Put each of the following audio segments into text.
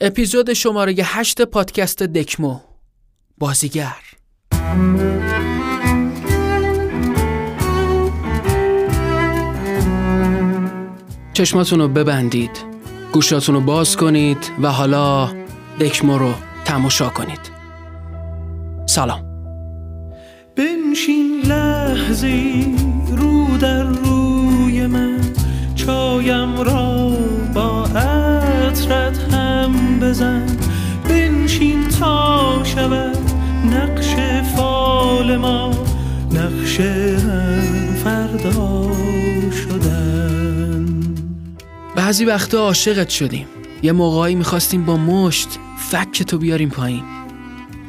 اپیزود شماره هشت پادکست دکمو. بازیگر. چشماتون رو ببندید. گوشاتون رو باز کنید و حالا دکمو رو تماشا کنید. سلام. بنشین لحظی رو در روی من. چایم را با عطرت هم بزن. بنشین تا شود نقش فال ما. نقش فردا شدن. بعضی وقتا عاشقت شدیم. یه موقعی می‌خواستیم با مشت فک تو بیاریم پایین.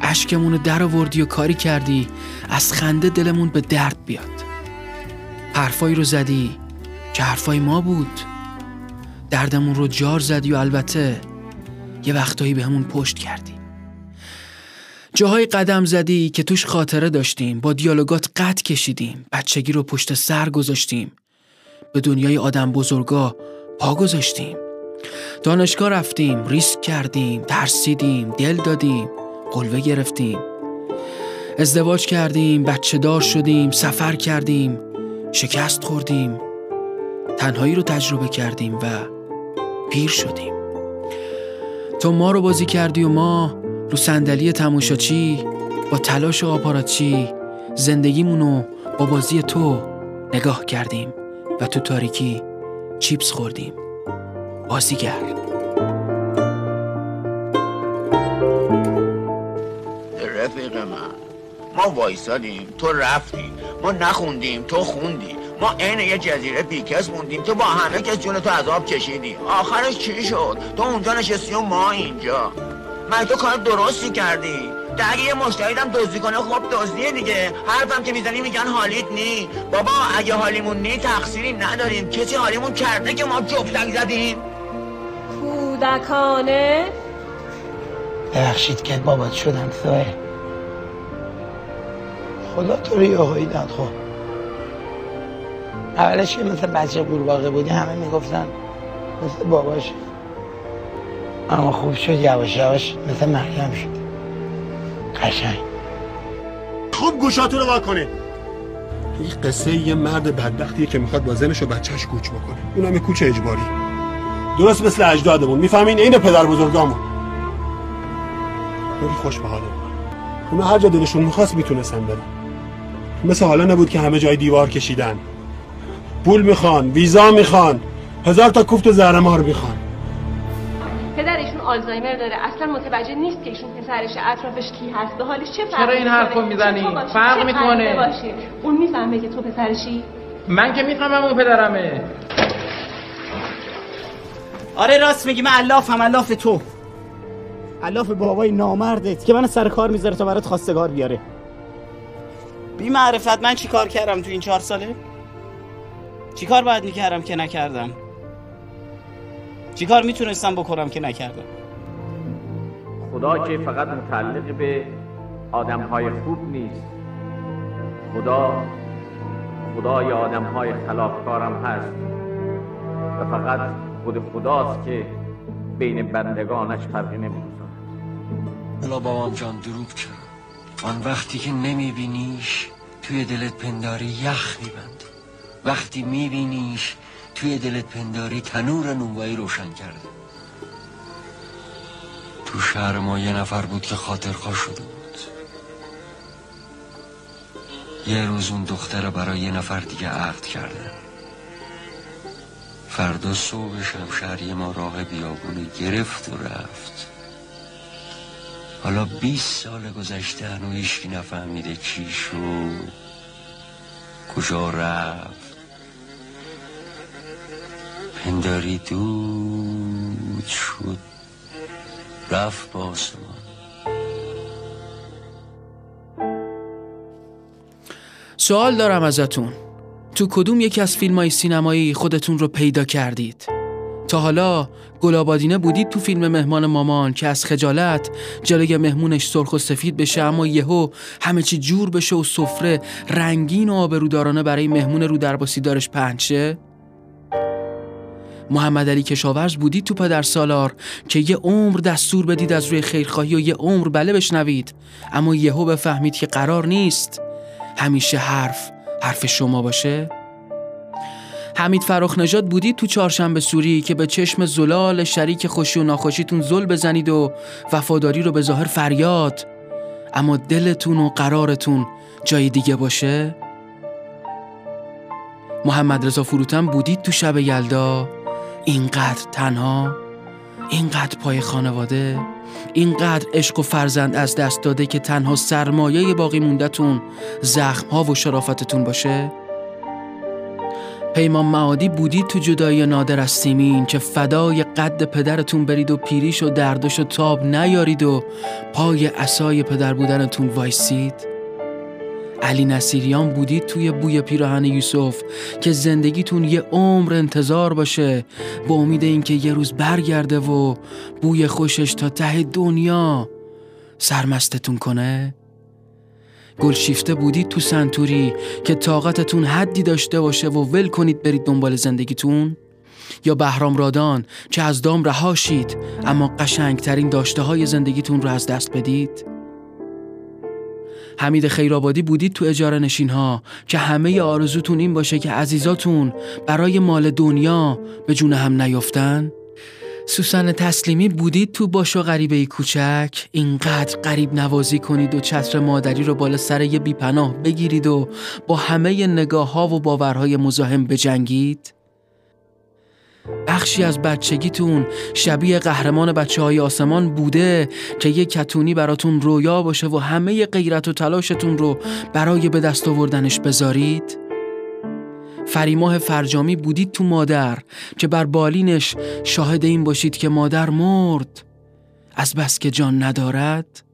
اشکمون رو در آوردی و کاری کردی از خنده دلمون به درد بیاد. حرفایی رو زدی که حرفای ما بود. دردمون رو جار زدی و البته یه وقتایی به همون پشت کردی. جاهای قدم زدی که توش خاطره داشتیم با دیالوگات قد کشیدیم بچگی رو پشت سر گذاشتیم. به دنیای آدم بزرگا پا گذاشتیم. دانشگاه رفتیم ریسک کردیم ترسیدیم دل دادیم قلوه گرفتیم. ازدواج کردیم بچه دار شدیم سفر کردیم شکست خوردیم. تنهایی رو تجربه کردیم و پیر شدیم. تو ما رو بازی کردی و ما رو صندلی تماشاچی با تلاش و آپاراتچی زندگیمونو با بازی تو نگاه کردیم و تو تاریکی چیپس خوردیم. بازیگر. رفیق من ما وایسادیم تو رفتی. ما نخوندیم تو خوندی. ما عین یه جزیره بیکس موندیم تو با همه کس جون تو عذاب کشیدی آخرش چی شد؟ تو اونجا نشستی و ما اینجا. من تو کار درستی کردی. ده اگه یه مشتریدم دزدی کنه خب دزدیه دیگه. حرفم که می‌زنی میگن حالیت نی. بابا اگه حالیمون نی تقصیری نداریم. کسی حالیمون کرده که ما جفتک زدیم. کودکانه. ببخشید که بابات شدم سایه خدا تو داد خب اولش که مثل بچه قورباغه بودی همه می‌گفتن مثل باباش. اما خوب شد یواش یواش مثل مریم شد. قشنگ. خوب گوشاتون رو وا کنید این قصه یه مرد بدبختیه که می‌خواد با زنش و بچهش کوچ بکنه. اونم یه کوچ اجباری. درست مثل اجدادمون. می‌فهمین این پدر بزرگامون. خیلی خوش به حالمون اونا هر جا دلشون می‌خواست می‌تونستن برن. مثل حالا نبود که همه جای دیوار کشیدن. پول می‌خوان ویزا می‌خوان هزار تا کوفت زهرمار می‌خوان. پدر ایشون آلزایمر داره. اصلا متوجه نیست که ایشون پسرش اطرافش کی هست. به حالش چه فرقی چرا این؟ حرفو می‌زنی؟ فرق می‌کنه. اون می‌فهمه که تو پسرشی؟ من که می‌فهمم اون پدرمه. آره راست میگی. من علافم علاف تو. علاف بابای نامردت که من سر کار می‌ذاره تا برات خواستگار بیاره. بی معرفت من چی کار کردم تو این چهار ساله؟ چی کار باید می‌کردم که نکردم؟ چی کار می‌تونستم بکنم که نکردم؟ خدا که فقط متعلق به آدم های خوب نیست. خدا خدای آدم های خلافکارم هست. و فقط خود خداست که بین بندگانش فرقی نمی‌گذارد بلا بابام جان دروب چرا آن وقتی که نمیبینیش توی دلت پنداری یخ میبند. وقتی میبینیش توی دلت پنداری تنور نونوایی روشن کرده. تو شهر ما یه نفر بود که خاطرخواه شده بود. یه روز اون دختر برای یه نفر دیگه عقد کرده. فردا صبح شمشهری ما راه بیابونه گرفت و رفت. حالا 20 سال گذشته هنو هیچکی نفهمیده چی شد کجا رفت. پنداری دود شد رفت با آسمان سوال دارم ازتون تو کدوم یکی از فیلم های سینمایی خودتون رو پیدا کردید؟ تا حالا گلابادینه بودید تو فیلم مهمان مامان که از خجالت جلوی مهمونش سرخ و سفید بشه اما یهو همه چی جور بشه و سفره رنگین و آبرودارانه برای مهمون رو درباسی دارش پهنشه؟ محمد علی کشاورز بودید تو پدر سالار که یه عمر دستور بدید از روی خیرخواهی و یه عمر بله بشنوید. اما یهو بفهمید که قرار نیست. همیشه حرف حرف شما باشه. حمید فراخ نجات بودید تو چهارشنبه سوری که به چشم زلال شریک خوشی و ناخوشیتون زل بزنید و وفاداری رو به ظاهر فریاد. اما دلتون و قرارتون جای دیگه باشه؟ محمد رضا فروتن بودید تو شب یلدا؟ اینقدر تنها اینقدر پای خانواده اینقدر عشق و فرزند از دست داده که تنها سرمایه باقی موندتون زخم ها و شرافتتون باشه؟ پیمان معادی بودید تو جدایی نادر از سیمین که فدای قد پدرتون برید و پیریش و دردش و تاب نیارید و پای اسای پدر بودنتون وایسید؟ علی نصیریان بودید توی بوی پیراهن یوسف که زندگیتون یه عمر انتظار باشه با امید اینکه یه روز برگرده و بوی خوشش تا ته دنیا سرمستتون کنه؟ گلشیفته بودید تو سنتوری که طاقتتون حدی داشته باشه و ول کنید برید دنبال زندگیتون؟ یا بهرام رادان که از دام رهاشید اما قشنگترین داشته های زندگیتون رو از دست بدید؟ حمید خیرآبادی بودید تو اجاره نشین ها که همه آرزوتون این باشه که عزیزاتون برای مال دنیا به جون هم نیفتن سوسن تسلیمی بودید تو باش و غریبه کوچک؟ اینقدر غریب نوازی کنید و چتر مادری رو بالا سر یه بیپناه بگیرید و با همه نگاه ها و باورهای مزاحم بجنگید؟ بخشی از بچگیتون شبیه قهرمان بچه های آسمان بوده که یه کتونی براتون رویا باشه و همه غیرت و تلاشتون رو برای به دست آوردنش بذارید؟ فریماه فرجامی بودید تو مادر که بر بالینش شاهد این باشید که مادر مرد از بس که جان ندارد؟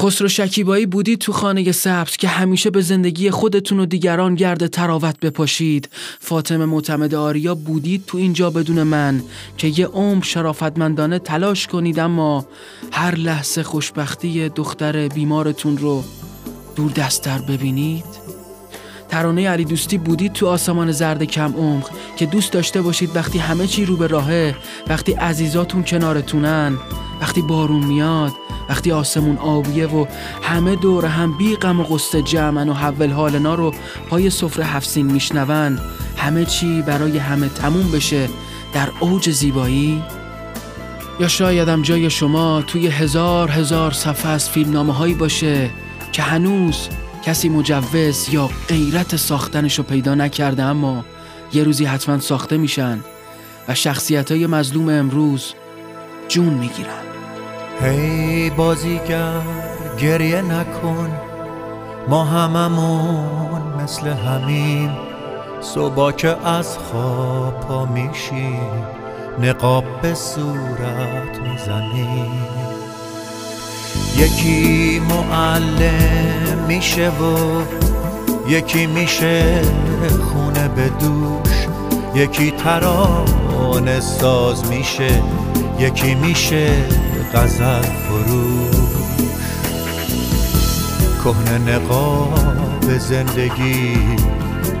خسرو شکیبایی بودید تو خانه سبز که همیشه به زندگی خودتون و دیگران گرد تراوت بپاشید. فاطمه معتمد آریا بودید تو اینجا بدون من که یه عمر شرافتمندانه تلاش کنید اما هر لحظه خوشبختی دختر بیمارتون رو دور دستر ببینید. ترانه علی دوستی بودید تو آسمان زرد کم عمق که دوست داشته باشید وقتی همه چی رو به راهه وقتی عزیزاتون کنارتونن وقتی بارون میاد وقتی آسمون آبیه و همه دور هم بی غم و قصه جمعن و حول حالنا رو پای سفره هفسین میشنون. همه چی برای همه تموم بشه در اوج زیبایی. یا شایدم جای شما توی هزار هزار صفحه از فیلمنامه هایی باشه که هنوز کسی مجوز یا غیرت ساختنشو پیدا نکرده اما یه روزی حتما ساخته میشن و شخصیت های مظلوم امروز جون می‌گیرن. هی بازیگر گریه نکن. ما هممون مثل همیم. صبح که از خواب پا میشیم نقاب به صورت می‌زنیم. یکی معلم میشه و یکی میشه خونه به دوش. یکی ترانه ساز میشه یکی میشه غزل فروش. کهنه نقاب زندگی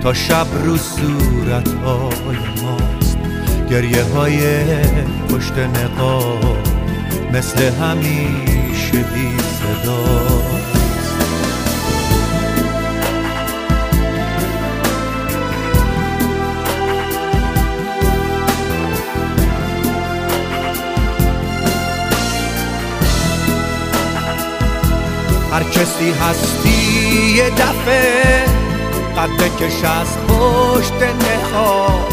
تا شب رو صورت های ماست. گریه های پشت نقاب مثل همیشه بی صدا هر کسی هستی یه دفعه قد بکش از پشت نخواه.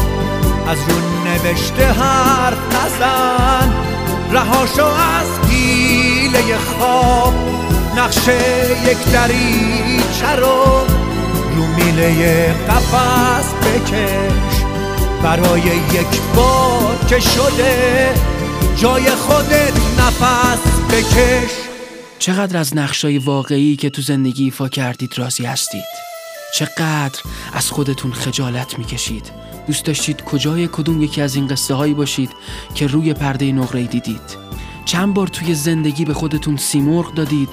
از رو نوشته حرف نزن. رهاشو از گیله خواب نقشه یک دریچه رو رو میله قفص بکش برای یک بار که شده جای خودت نفس بکش. چقدر از نقشای واقعی که تو زندگی ایفا کردید راضی هستید؟ چقدر از خودتون خجالت می‌کشید. دوست داشتید کجای کدوم یکی از این قصه هایی باشید که روی پرده نقره دیدید. چند بار توی زندگی به خودتون سیمرغ دادید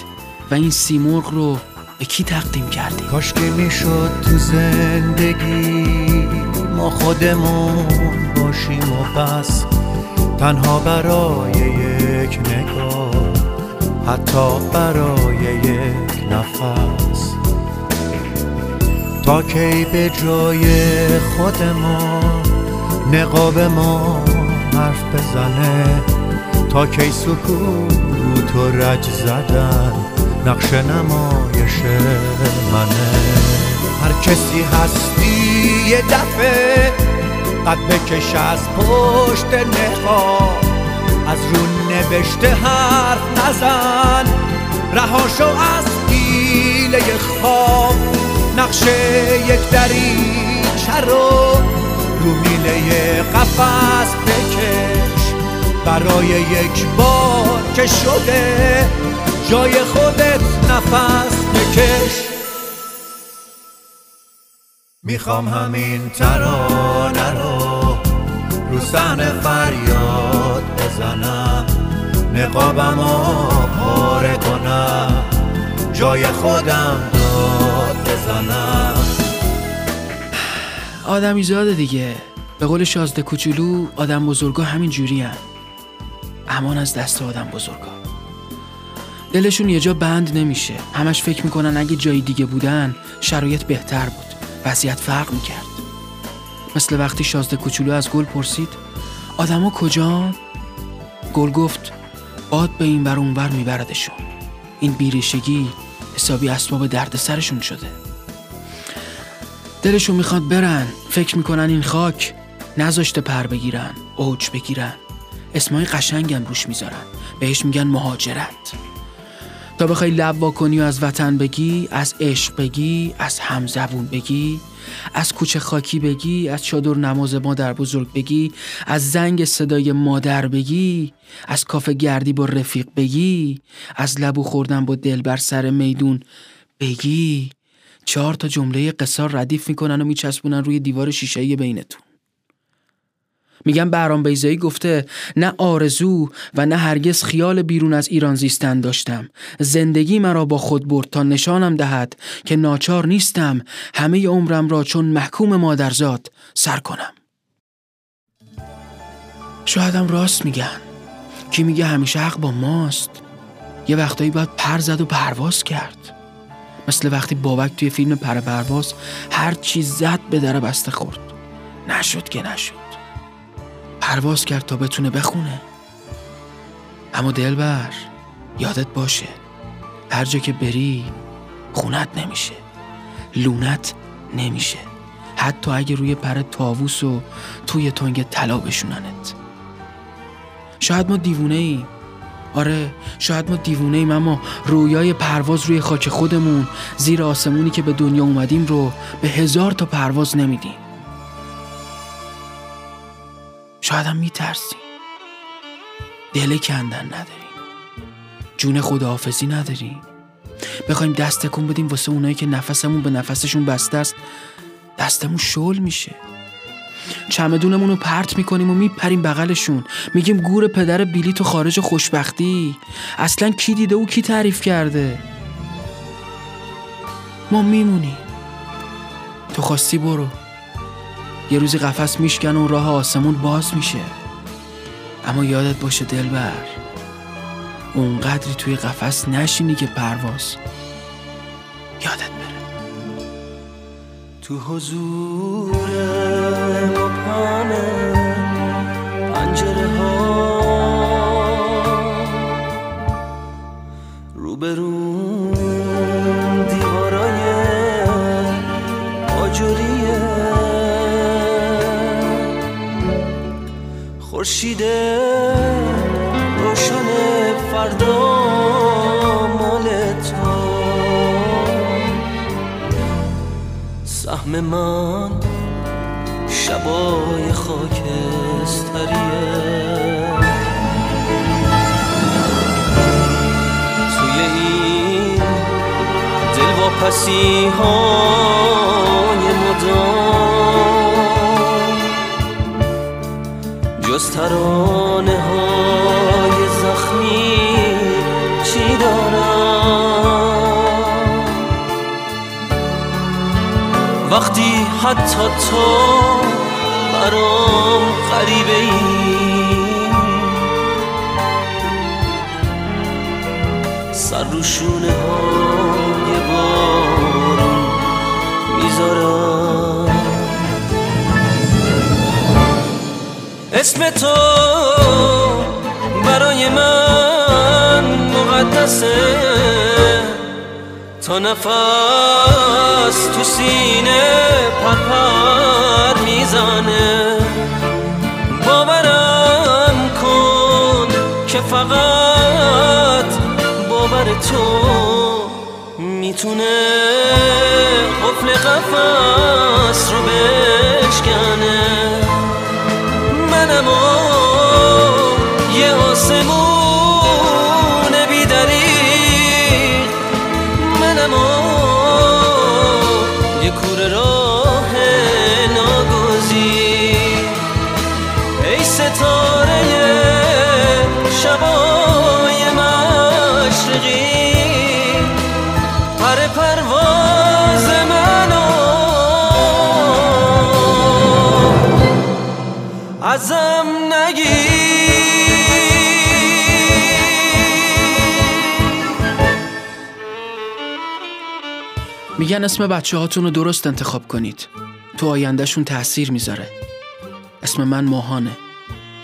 و این سیمرغ رو به کی تقدیم کردید؟ کاش که می‌شد تو زندگی ما خودمون باشیم و بس تنها برای یک نگاه حتی برای یک نفس. تا کی به جای خودمان نقاب ما حرف بزنه؟ تا کی سکوت و رج زدن نقش نمایش منه؟ هر کسی هستی یه دفعه قد بکش از پشت نقاب از رو نوشته حرف نزن. رهاشو از گیله خواب نقشه یک دریچه رو رو میله قفص بکش. برای یک بار که شده جای خودت نفس بکش. می‌خوام همین ترانه رو رو سحن فریاد بزنم. نقابم و پاره کنم. جای خودم داد بزنم آدمی دیگه. به قول شازده کوچولو آدم بزرگا همین جوری هم. امان از دست آدم بزرگا. دلشون یه جا بند نمیشه. همش فکر می‌کنن اگه جای دیگه بودن شرایط بهتر بود. وضعیت فرق می‌کرد. مثل وقتی شازده کوچولو از گل پرسید آدما کجا؟ گل گفت باد به این بر اونور میبردشون. این بیریشگی حسابی اسباب درد سرشون شده. دلشون می‌خواد برن. فکر می‌کنن این خاک نذاشته پر بگیرن اوج بگیرن. اسمای قشنگم روش می‌ذارن. بهش میگن مهاجرت. تا بخوای لب کنی و از وطن بگی از عشق بگی از همزبون بگی از کوچه خاکی بگی از چادر نماز مادر بزرگ بگی از زنگ صدای مادر بگی از کافه گردی با رفیق بگی از لبو خوردن با دل بر سر میدون بگی. چهار تا جمله قصار ردیف می‌کنن و میچسبونن روی دیوار شیشه‌ای بینتون. میگم برام بیزایی گفته نه آرزو و نه هرگز خیال بیرون از ایران زیستن داشتم. زندگی مرا با خود برد تا نشانم دهد که ناچار نیستم همه عمرم را چون محکوم مادرزاد سر کنم. شایدم راست میگن. کی میگه همیشه حق با ماست. یه وقتایی باید پر زد و پرواز کرد. مثل وقتی بابک توی فیلم پر پرواز هر چیز زد به در بسته خورد. نشد که نشد. پرواز کرد تا بتونه بخونه. اما دلبر یادت باشه. هر جا که بری خونت نمیشه. لونت نمیشه. حتی اگه روی پر تاووس و توی تنگ طلا بشوننت. شاید ما دیوونه ایم آره شاید ما دیوونه ایم اما رویای پرواز روی خاک خودمون زیر آسمونی که به دنیا اومدیم رو به هزار تا پرواز نمیدیم. شاید هم میترسیم. دل کندن نداریم. جون خداحافظی نداریم. بخوایم دست تکون بدیم واسه اونایی که نفسمون به نفسشون بسته است. دستمون شل میشه. چمدونمون رو پرت می‌کنیم و میپریم بغلشون. میگیم گور پدر بیلی تو خارج خوشبختی. اصلا کی دیده و کی تعریف کرده؟ ما میمونیم. تو خواستی برو. یه روزی قفس میشکن و راه آسمون باز میشه. اما یادت باشه دلبر اونقدری توی قفس نشینی که پرواز. یادت بره. تو حضور مبهمه پنجره ها. روبرون دیوارای آجوریه خورشید روشن فردا مال تو. سهم من شبای خاکستریه. توی این دلواپسی های جز ترانه های زخمی چی دارم؟ وقتی حتی تو برام غریبه ای سر رو شونه های بارون می‌ذارم. اسم تو برای من مقدسه. نفس تو سینه پرپر می‌زنه. باورم کن که فقط باور تو می‌تونه قفل قفص رو بشکنه. منم میگن اسم بچه هاتون رو درست انتخاب کنید. تو آیندهشون تأثیر می‌ذاره. اسم من ماهانه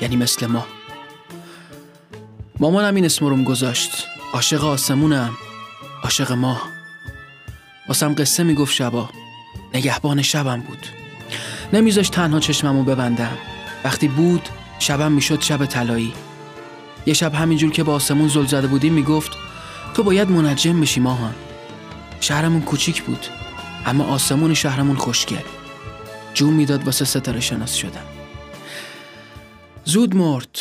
یعنی مثل ماه مامانم این اسم رو گذاشت. عاشق آسمونم. عاشق ماه واسم قصه می‌گفت شبا. نگهبان شبم بود. نمیذاش تنها چشممو ببندم. وقتی بود شبم می‌شد شب طلایی. یه شب همینجور که با آسمون زل زده بودیم می‌گفت تو باید منجم بشی ماهان. شهرمون کوچیک بود اما آسمون شهرمون خوشگل جون می‌داد واسه ستاره شناس شدم زود مرد.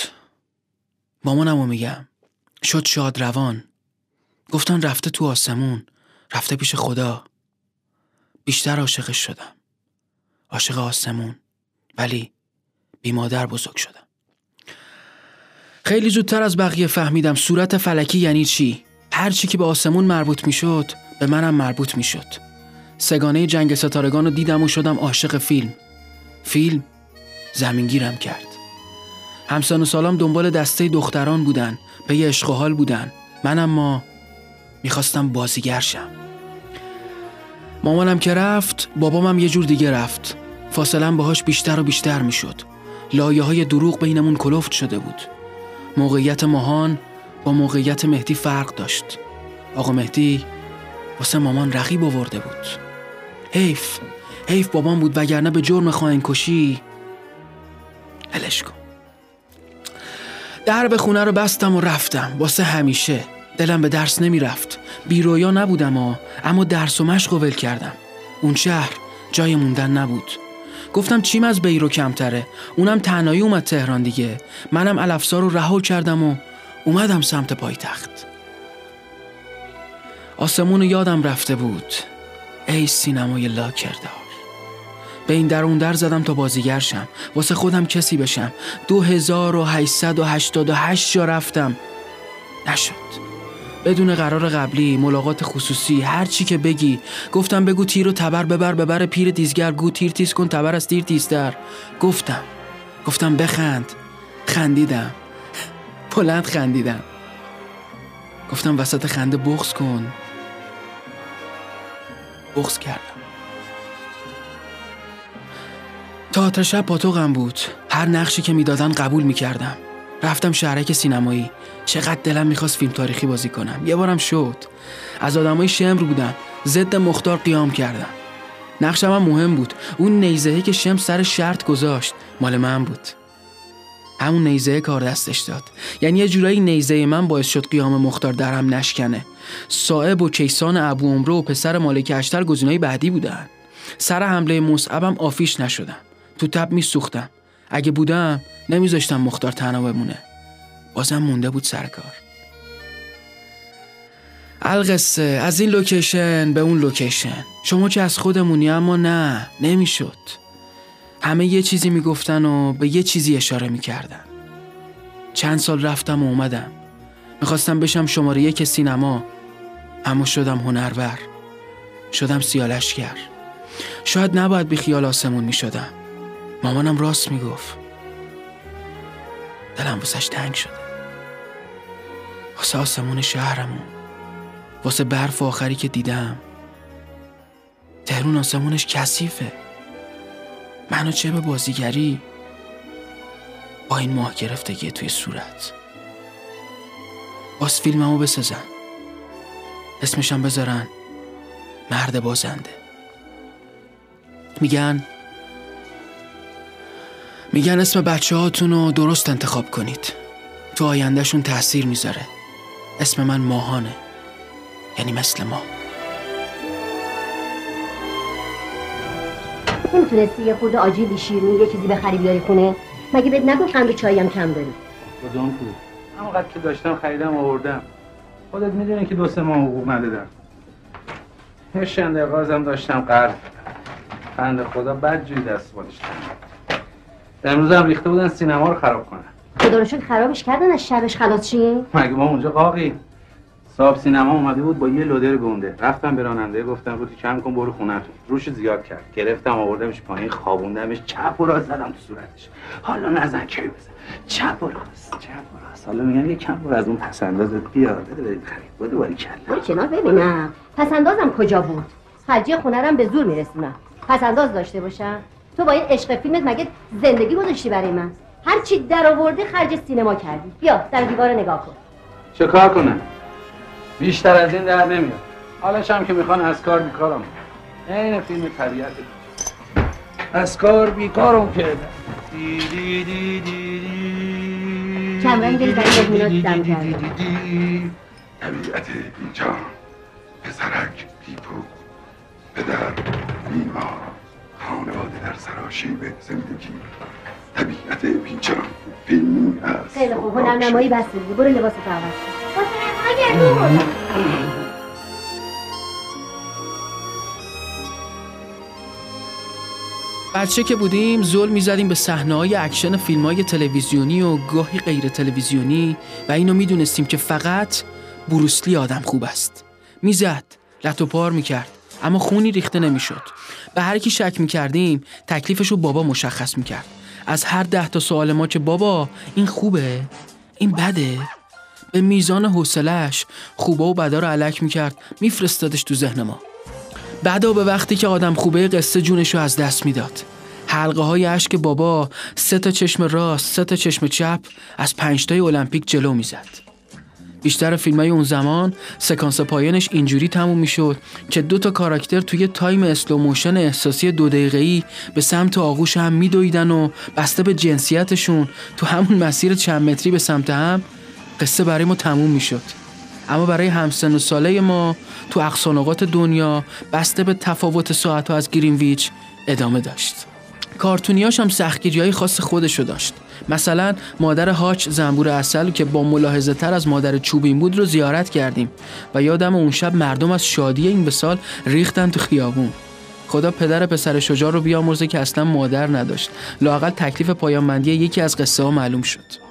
مامانمو میگم. شد شاد روان. گفتن رفته تو آسمون رفته پیش خدا. بیشتر عاشقش شدم. عاشق آسمون. ولی بی مادر بزرگ شدم. خیلی زودتر از بقیه فهمیدم صورت فلکی یعنی چی. هر چی که به آسمون مربوط می‌شد به منم مربوط می‌شد. سگانه جنگ ستارگان رو دیدم و شدم عاشق فیلم. فیلم زمینگیرم کرد. همسان و سالام دنبال دسته دختران بودن به یه عشق و حال بودن. من اما می‌خواستم بازیگر شم. مامانم که رفت بابامم یه جور دیگه رفت. فاصلم باهاش بیشتر و بیشتر می‌شد. لایه های دروغ بینمون کلفت شده بود. موقعیت ماهان با موقعیت مهدی فرق داشت. آقا مهدی واسه مامان رقیب آورده بود. حیف حیف بابام بود وگرنه به جرم خواهن کشی. هلش کن. در به خونه رو بستم و رفتم. واسه همیشه. دلم به درس نمی‌رفت. بیرویا نبودم ها اما درس و مشق ول کردم. اون شهر جای موندن نبود. گفتم چیم از بیرو کمتره؟ اونم تنهایی اومد تهران دیگه. منم الافسار رو رها کردم و اومدم سمت پایتخت. آسمون یادم رفته بود. ای سینمای لاکردار. به این در اون در زدم تا بازیگر شم. واسه خودم کسی بشم. دو هزار و هشتصد و هشتاد و هشت جا رفتم. نشد. بدون قرار قبلی ملاقات خصوصی هر چی که بگی. گفتم بگو تیر و تبر ببر ببر پیر تیزگر. گو تیر تیز کن تبر از تیر تیزتر. گفتم. گفتم بخند. خندیدم. بلند خندیدم. گفتم وسط خنده بغز کن. بغز کردم. تئاتر شب پاتوقم بود. هر نقشی که می‌دادن قبول می‌کردم. رفتم شهرک سینمایی. چقدر دلم می‌خواست فیلم تاریخی بازی کنم. یه بارم شد. از آدمای شمر بودم. ضد مختار قیام کردم. نقشم هم مهم بود. اون نیزهی که شم سر شرط گذاشت مال من بود. همون نیزه کار دستش داد. یعنی یه جورایی نیزه من باعث شد قیام مختار درم نشکنه. صاحب و کیسان ابو عمرو و پسر مالک اشتر گزینه‌های بعدی بودن. سر حمله مصعبم آفیش نشدم. تو تب میسوختم. اگه بودم نمیذاشتم مختار تنها بمونه. بازم مونده بود سر کار. القصه از این لوکیشن به اون لوکیشن. شما که از خودمونی اما نه نمی‌شد. همه یه چیزی می‌گفتن و به یه چیزی اشاره می‌کردن. چند سال رفتم و اومدم. می‌خواستم بشم شماره یک سینما اما شدم هنرور. شدم سیالشگر. شاید نباید بی خیال آسمون می‌شدم. مامانم راست می‌گفت. دلم واسش تنگ شده. واسه آسمون شهرمون. واسه برف آخری که دیدم. تهرون آسمونش کثیفه. منو چه به بازیگری؟ با این ماه گرفتگی توی صورت. باز فیلممو بسازن. اسمشم بذارن. مرد بازنده. میگن میگن اسم بچه هاتون رو درست انتخاب کنید. تو آیندهشون تاثیر می‌ذاره. اسم من ماهانه. یعنی مثل ما. نمی‌تونستی یه خورده آجیل شیرینی یه چیزی بخری بیاری خونه؟ مگه بهت نگفت قند هم کم داری کدوم پول همونقدر که داشتم خریدم آوردم. خودت می‌دونی که دو سه ماه حقوق ندادم. یه غازم داشتم قرض بنده خدا بد جوی دست بالش امروز هم ریخته بودن سینما رو خراب کنن. خدا خرابش کردن از شرش خلاص چی؟ مگه ما اونجا قاقی صاحب سینما اومده بود با یه لودر گونده رفتم به راننده گفتم روتی کم کن برو خونتون روش زیاد کرد. گرفتم آوردمش پایین خوابوندمش. چپ و راست زدم تو صورتش. حالا نزن کی بزن؟ چپ و راست چپ و راست. حالا میگم یه کم برو از اون پس اندازت بیا بده برید خرید. بده باری کلا. ببینم. پس اندازم کجا بود؟ خرجی خونه رو هم به زور میرسونم. پس انداز داشته باشم؟ تو با این عشق فیلمت مگه زندگی گذاشتی برای من؟ هر چی در آورده خرج سینما کردی. بیا در دیوار نگاه کن. چه کار کنم؟ بیشتر از این در نمیاد. حالش هم که می‌خوان از کار بیکارم. این فیلم طبیعت از کار بیکارم کردم دی دی دی دی دی کمرنگ داری برای دم کرده. طبیعت اینجا. پسرک بیپو پدر بیمار خانواده در سراشیب زندگی. طبیعت اینجا. فیلمی از خیلی خوب. هنر نمایی بس دیگه برو لباس تو عوض کن. بچه که بودیم زل می‌زدیم به صحنه های اکشن فیلم های تلویزیونی و گاهی غیر تلویزیونی و اینو می‌دونستیم که فقط بروسلی آدم خوب است. می‌زد لت و پار می‌کرد اما خونی ریخته نمی‌شد. به هر کی شک می‌کردیم تکلیفش رو بابا مشخص می‌کرد. از هر ده تا سوال ما که بابا این خوبه؟ این بده؟ به میزان حوصلش خوبا و بدا رو الک می‌کرد میفرستادش تو ذهن ما. بدا به وقتی که آدم خوبه قصه جونش رو از دست می‌داد. حلقه های اشک بابا سه تا چشم راست سه تا چشم چپ از پنج تای المپیک جلو می‌زد. بیشتر فیلم های اون زمان سکانس پایانش اینجوری تموم می‌شد که دو تا کاراکتر توی time slow motion احساسی دو دقیقه‌ای به سمت آغوش هم میدویدن و بسته به جنسیتشون تو همون مسیر چند متری به سمت هم قصه برای ما تموم می‌شد. اما برای همسن و ساله ما تو اقصانقات دنیا بسته به تفاوت ساعت از گرینویچ ادامه داشت. کارتونیاش هم سختگیری های خاص خودشو داشت. مثلا مادر هاچ زنبور اصل که با ملاحظه تر از مادر چوبین بود رو زیارت کردیم و یادم اون شب مردم از شادی این سال ریختن تو خیابون. خدا پدر پسر شجاع رو بیامرزه که اصلا مادر نداشت. لاقل تکلیف پایانبندی یکی از قصه ها معلوم شد.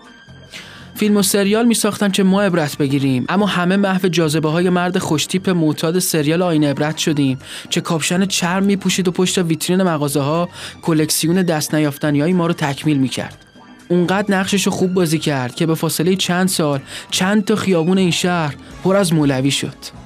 فیلم و سریال می ساختن که ما عبرت بگیریم. اما همه محو جاذبه های مرد خوشتیپ معتاد سریال آینه عبرت شدیم که کاپشن چرم می پوشید و پشت ویترین مغازه ها کلکسیون دست نیافتنی های ما رو تکمیل می کرد اونقدر نقشش رو خوب بازی کرد که به فاصله چند سال چند تا خیابون این شهر پر از مولوی شد.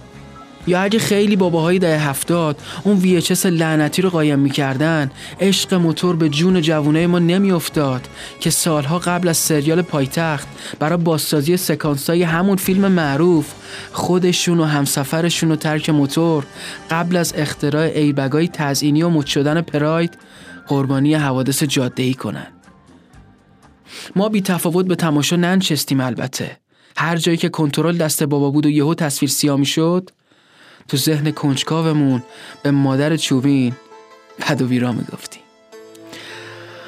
یا اگه خیلی باباهای دهه هفتاد اون VHS لعنتی رو قایم می‌کردن عشق موتور به جون جوونای ما نمیافتاد که سالها قبل از سریال پایتخت برای بازسازی سکانسای همون فیلم معروف خودشون و همسفرشون و ترک موتور قبل از اختراع ایربگای تزئینی و مد شدن پراید قربانی حوادث جاده ای کنن. ما بی تفاوت به تماشا ننشستیم البته. هر جایی که کنترل دست بابا بود و یهو تصویر سیاه شد تو ذهن کنجکاومون به مادر چوبین بد و بیرا می‌گفتیم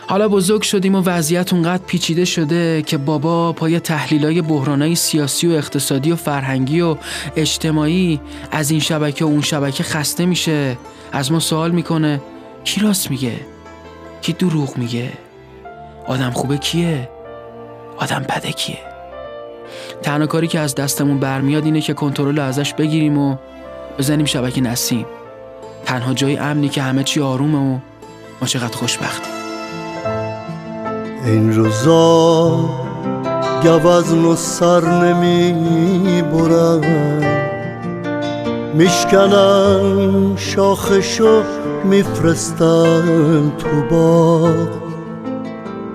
حالا بزرگ شدیم و وضعیت اونقدر پیچیده شده که بابا پای تحلیلای بحرانای سیاسی و اقتصادی و فرهنگی و اجتماعی از این شبکه و اون شبکه خسته میشه. از ما سوال می‌کنه کی راست میگه؟ کی دروغ میگه؟ آدم خوبه کیه؟ آدم بده کیه؟ تنها کاری که از دستمون برمیاد اینه که کنترل ازش بگیریم و بزنیم شبکه نسیم. تنها جای امنی که همه چی آرومه و ما چقدر خوشبختیم. این روزا گوزن و سر نمی برن میشکنن شاخشو میفرستن تو باغ.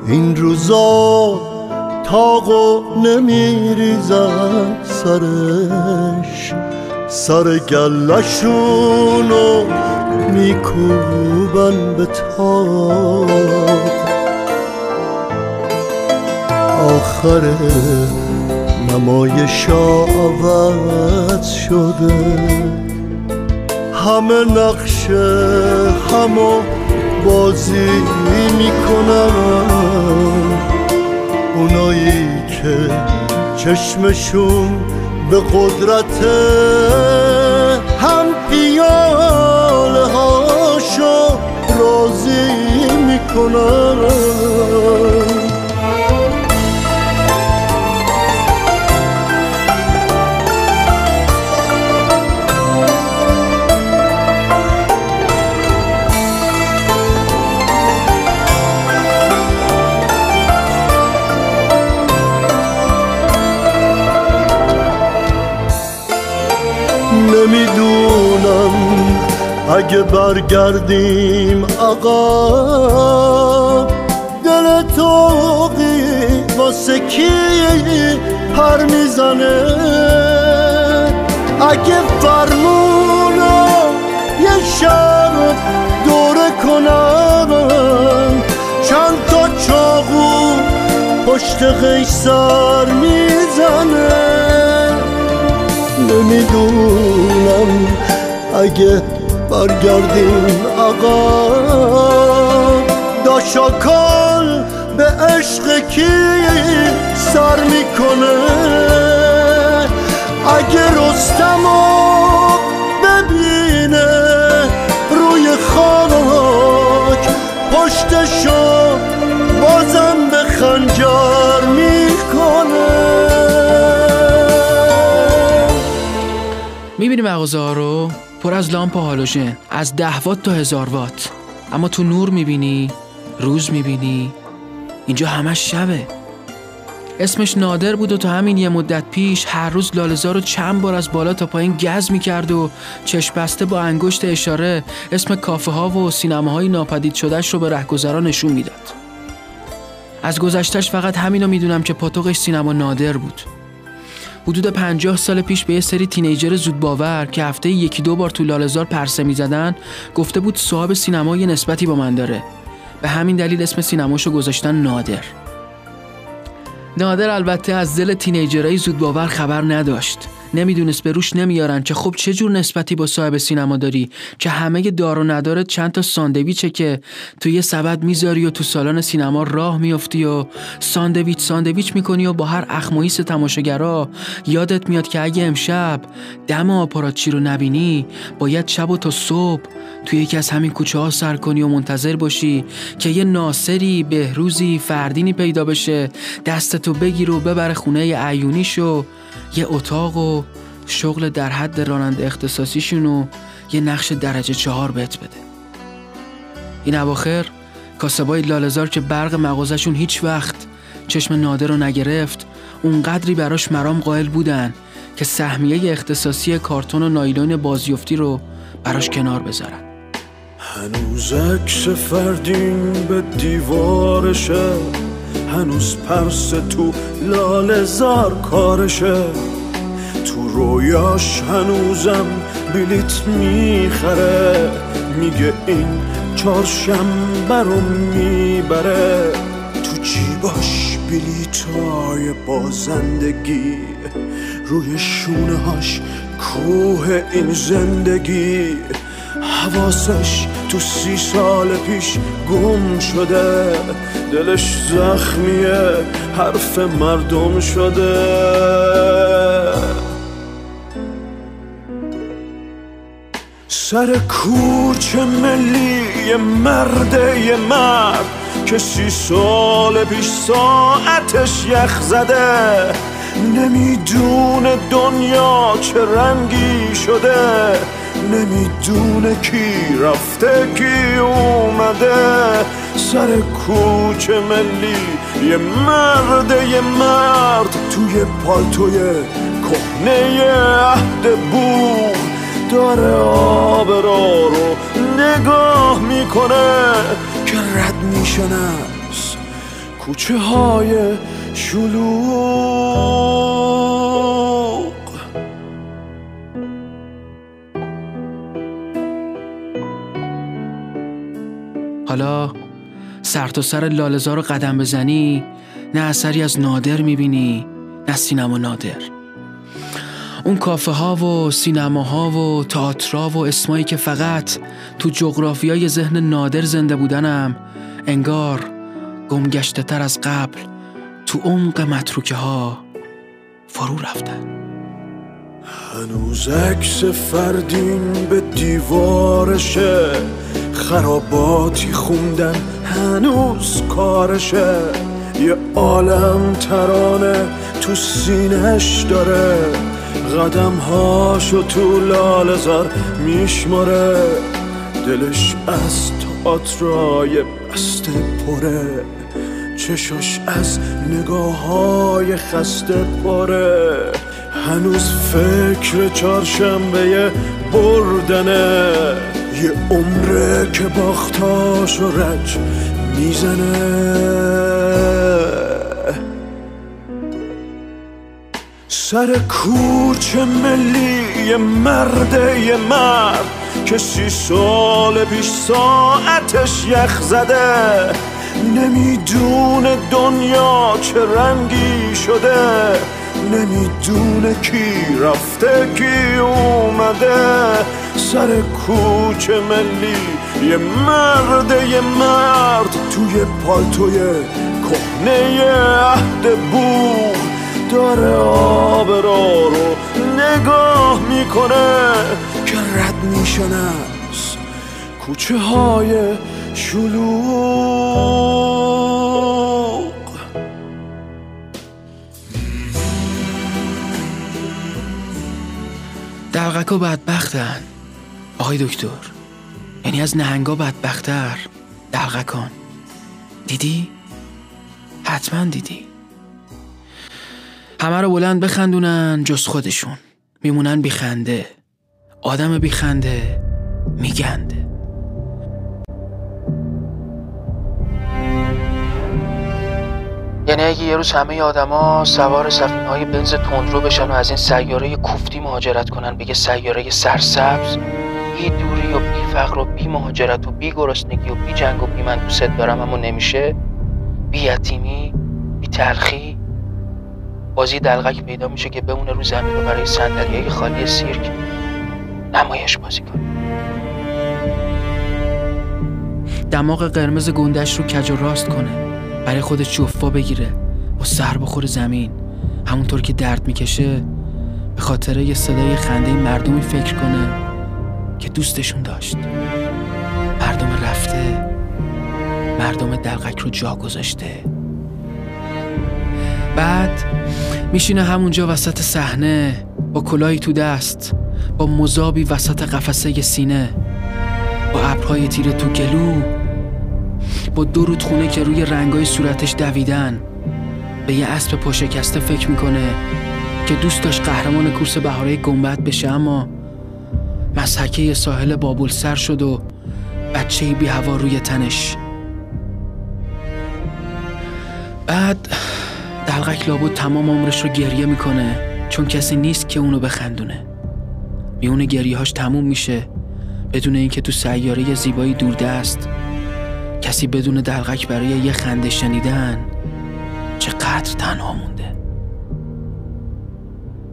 این روزا تاقو نمیریزن سرش. سر گلشونو میکوبن به تاق آخر نمایش عوض شده. همه نقشه همو بازی می‌کنن. اونایی که چشمشون به قدرت هم پیاله هاشو راضی می‌کنن نمی‌دونم. اگه برگردیم آقا دل توقی واسه کی پر می‌زنه؟ اگه فرمونو یه شب دوره کنم چند تا چاقو پشت قیصر می‌زنه؟ نمی‌دونم اگه برگردیم آقا. داشاکال به عشق کی سر می‌کنه؟ اگه رستمو ببینه می‌بینی مغازه ها رو؟ پر از لامپ هالوژن. از ده وات تا هزار وات. اما تو نور می‌بینی روز می‌بینی. اینجا همش شبه. اسمش نادر بود و تا همین یه مدت پیش هر روز لالزار رو چند بار از بالا تا پایین گز می‌کرد و چشم بسته با انگشت اشاره اسم کافه ها و سینماهای ناپدید شدهش رو به رهگذرا نشون می‌داد. از گذشتش فقط همینو می‌دونم که پاتوقش سینما نادر بود. حدود پنجاه سال پیش به یه سری تینیجر زود باور که هفته یکی دو بار تو لالزار پرسه می‌زدن گفته بود صاحب سینما یه نسبتی با من داره. به همین دلیل اسم سینماشو گذاشتن نادر. نادر البته از دل تینیجرهای زود باور خبر نداشت. نمی‌دونست به روش نمیارن که خب چه جور نسبتی با صاحب سینما داری؟ که همه دار و نداره چند تا ساندویچه که تو یه سبد می‌ذاری و تو سالن سینما راه میافتی و ساندویچ ساندویچ می‌کنی و با هر اخماییس تماشاگرا یادت میاد که اگه امشب دم آپاراتچی رو نبینی باید شب و تا صبح توی یکی از همین کوچه ها سر کنی و منتظر باشی که یه ناصری بهروزی فردینی پیدا بشه. دستتو بگیر و ببره خونه عیونیشو یه اتاق و شغل در حد راننده اختصاصیشون و یه نقش درجه چهار بهت بده. این اواخر کاسبای لالزار که برق مغازشون هیچ وقت چشم نادر رو نگرفت اونقدری براش مرام قائل بودن که سهمیه اختصاصی کارتون و نایلون بازیفتی رو براش کنار بذارن. هنوز عکس فردین به دیوارشه هنوز پرس تو لال زار کارشه تو رویاش هنوزم بلیت می‌خره. میگه این چهارشنبه رو می‌بره. تو جیباش بلیتای بازندگی؟ روی شونه هاش کوه این زندگی. حواسش تو سی سال پیش گم شده. دلش زخمیه حرف مردم شده. سر کوچه ملی یه مرده یه مرد که سی سال پیش ساعتش یخ زده. نمی‌دونه دنیا چه رنگی شده. نمی‌دونه کی رفته کی اومده. سر کوچه ملی یه مرد یه مرد. توی پالتوی کهنه عهد بوغ داره آب رو نگاه می‌کنه. که رد میشن از کوچه های شلوغ. حالا سر تا سر لالزار رو قدم بزنی نه اثری از نادر می‌بینی نه سینما نادر. اون کافه ها و سینما ها و تئاترا و اسمایی که فقط تو جغرافیای ذهن نادر زنده بودنم انگار گمگشته تر از قبل تو عمق متروکه ها فرو رفتن. هنوز عکس فردین به دیوارشه خراباتی خوندن هنوز کارشه. یه عالم ترانه تو سینش داره قدم هاشو تو لالزار میشماره. دلش از تئاترای بسته پره چشاش از نگاه های خسته پره. هنوز فکر چهارشنبه بردنه یه عمره که باختاش و رج می‌زنه. سر کوچه ملی یه مرد یه مرد که سی سال پیش ساعتش یخ زده. نمی‌دونه دنیا چه رنگی شده. نمی‌دونه کی رفته کی اومده. سر کوچه ملی یه مرد یه مرد. توی پالتوی کهنه عهد بوغ داره آب رو نگاه می‌کنه. که رد میشن از کوچه های شلوغ. دلغکا بدبختن. آقای دکتر یعنی از نهنگا بدبختر. دلغکان. دیدی؟ حتما دیدی. همه رو بلند بخندونن جز خودشون. میمونن بیخنده. آدم بیخنده میگنده. یعنی اگه یه روز همه آدما سوار سفینه های بنز تندرو بشن و از این سیاره کوفتی مهاجرت کنن بگه سیاره سرسبز بی دوری و بی فقر و بی مهاجرت و بی گرسنگی و بی جنگ و بی من دوست دارم اما نمیشه. بی یتیمی بی تلخی. بازی دلغک پیدا میشه که بمونه رو زمین و برای صندلیای خالی سیرک نمایش بازی کنه. دماغ قرمز گندش رو کج و راست کنه. برای خودش جفا بگیره؟ با سر بخور زمین. همونطور که درد می‌کشه به خاطر یه صدای خنده مردمی فکر کنه که دوستشون داشت. مردم رفته مردم دلغک رو جا گذاشته. بعد میشینه همونجا وسط صحنه با کلاهی تو دست با مذابی وسط قفسه سینه با ابرهای تیره تو گلو با دو رودخونه که روی رنگای صورتش دویدن. به یه اسب پاشکسته فکر می‌کنه که دوست داشت قهرمان کورس بهاره گنبد بشه اما مسحکه ساحل بابول سر شد و بچه بی هوا روی تنش. بعد دلغک لابد تمام عمرش رو گریه می‌کنه چون کسی نیست که اونو بخندونه. میونه گریه هاش تموم میشه بدون اینکه تو سیاره زیبایی دوردست کسی بدون دلغک برای یه خنده شنیدن چقدر تنها مونده؟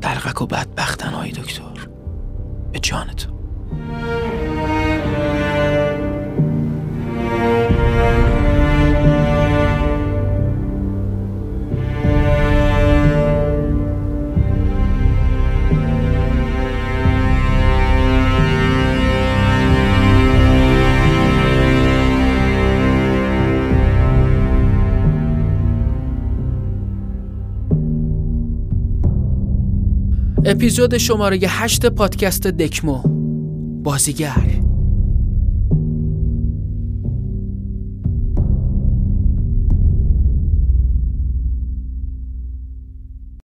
دلغک و بدبختن های دکتر. به جان اپیزود شماره هشت پادکست دکمو بازیگر.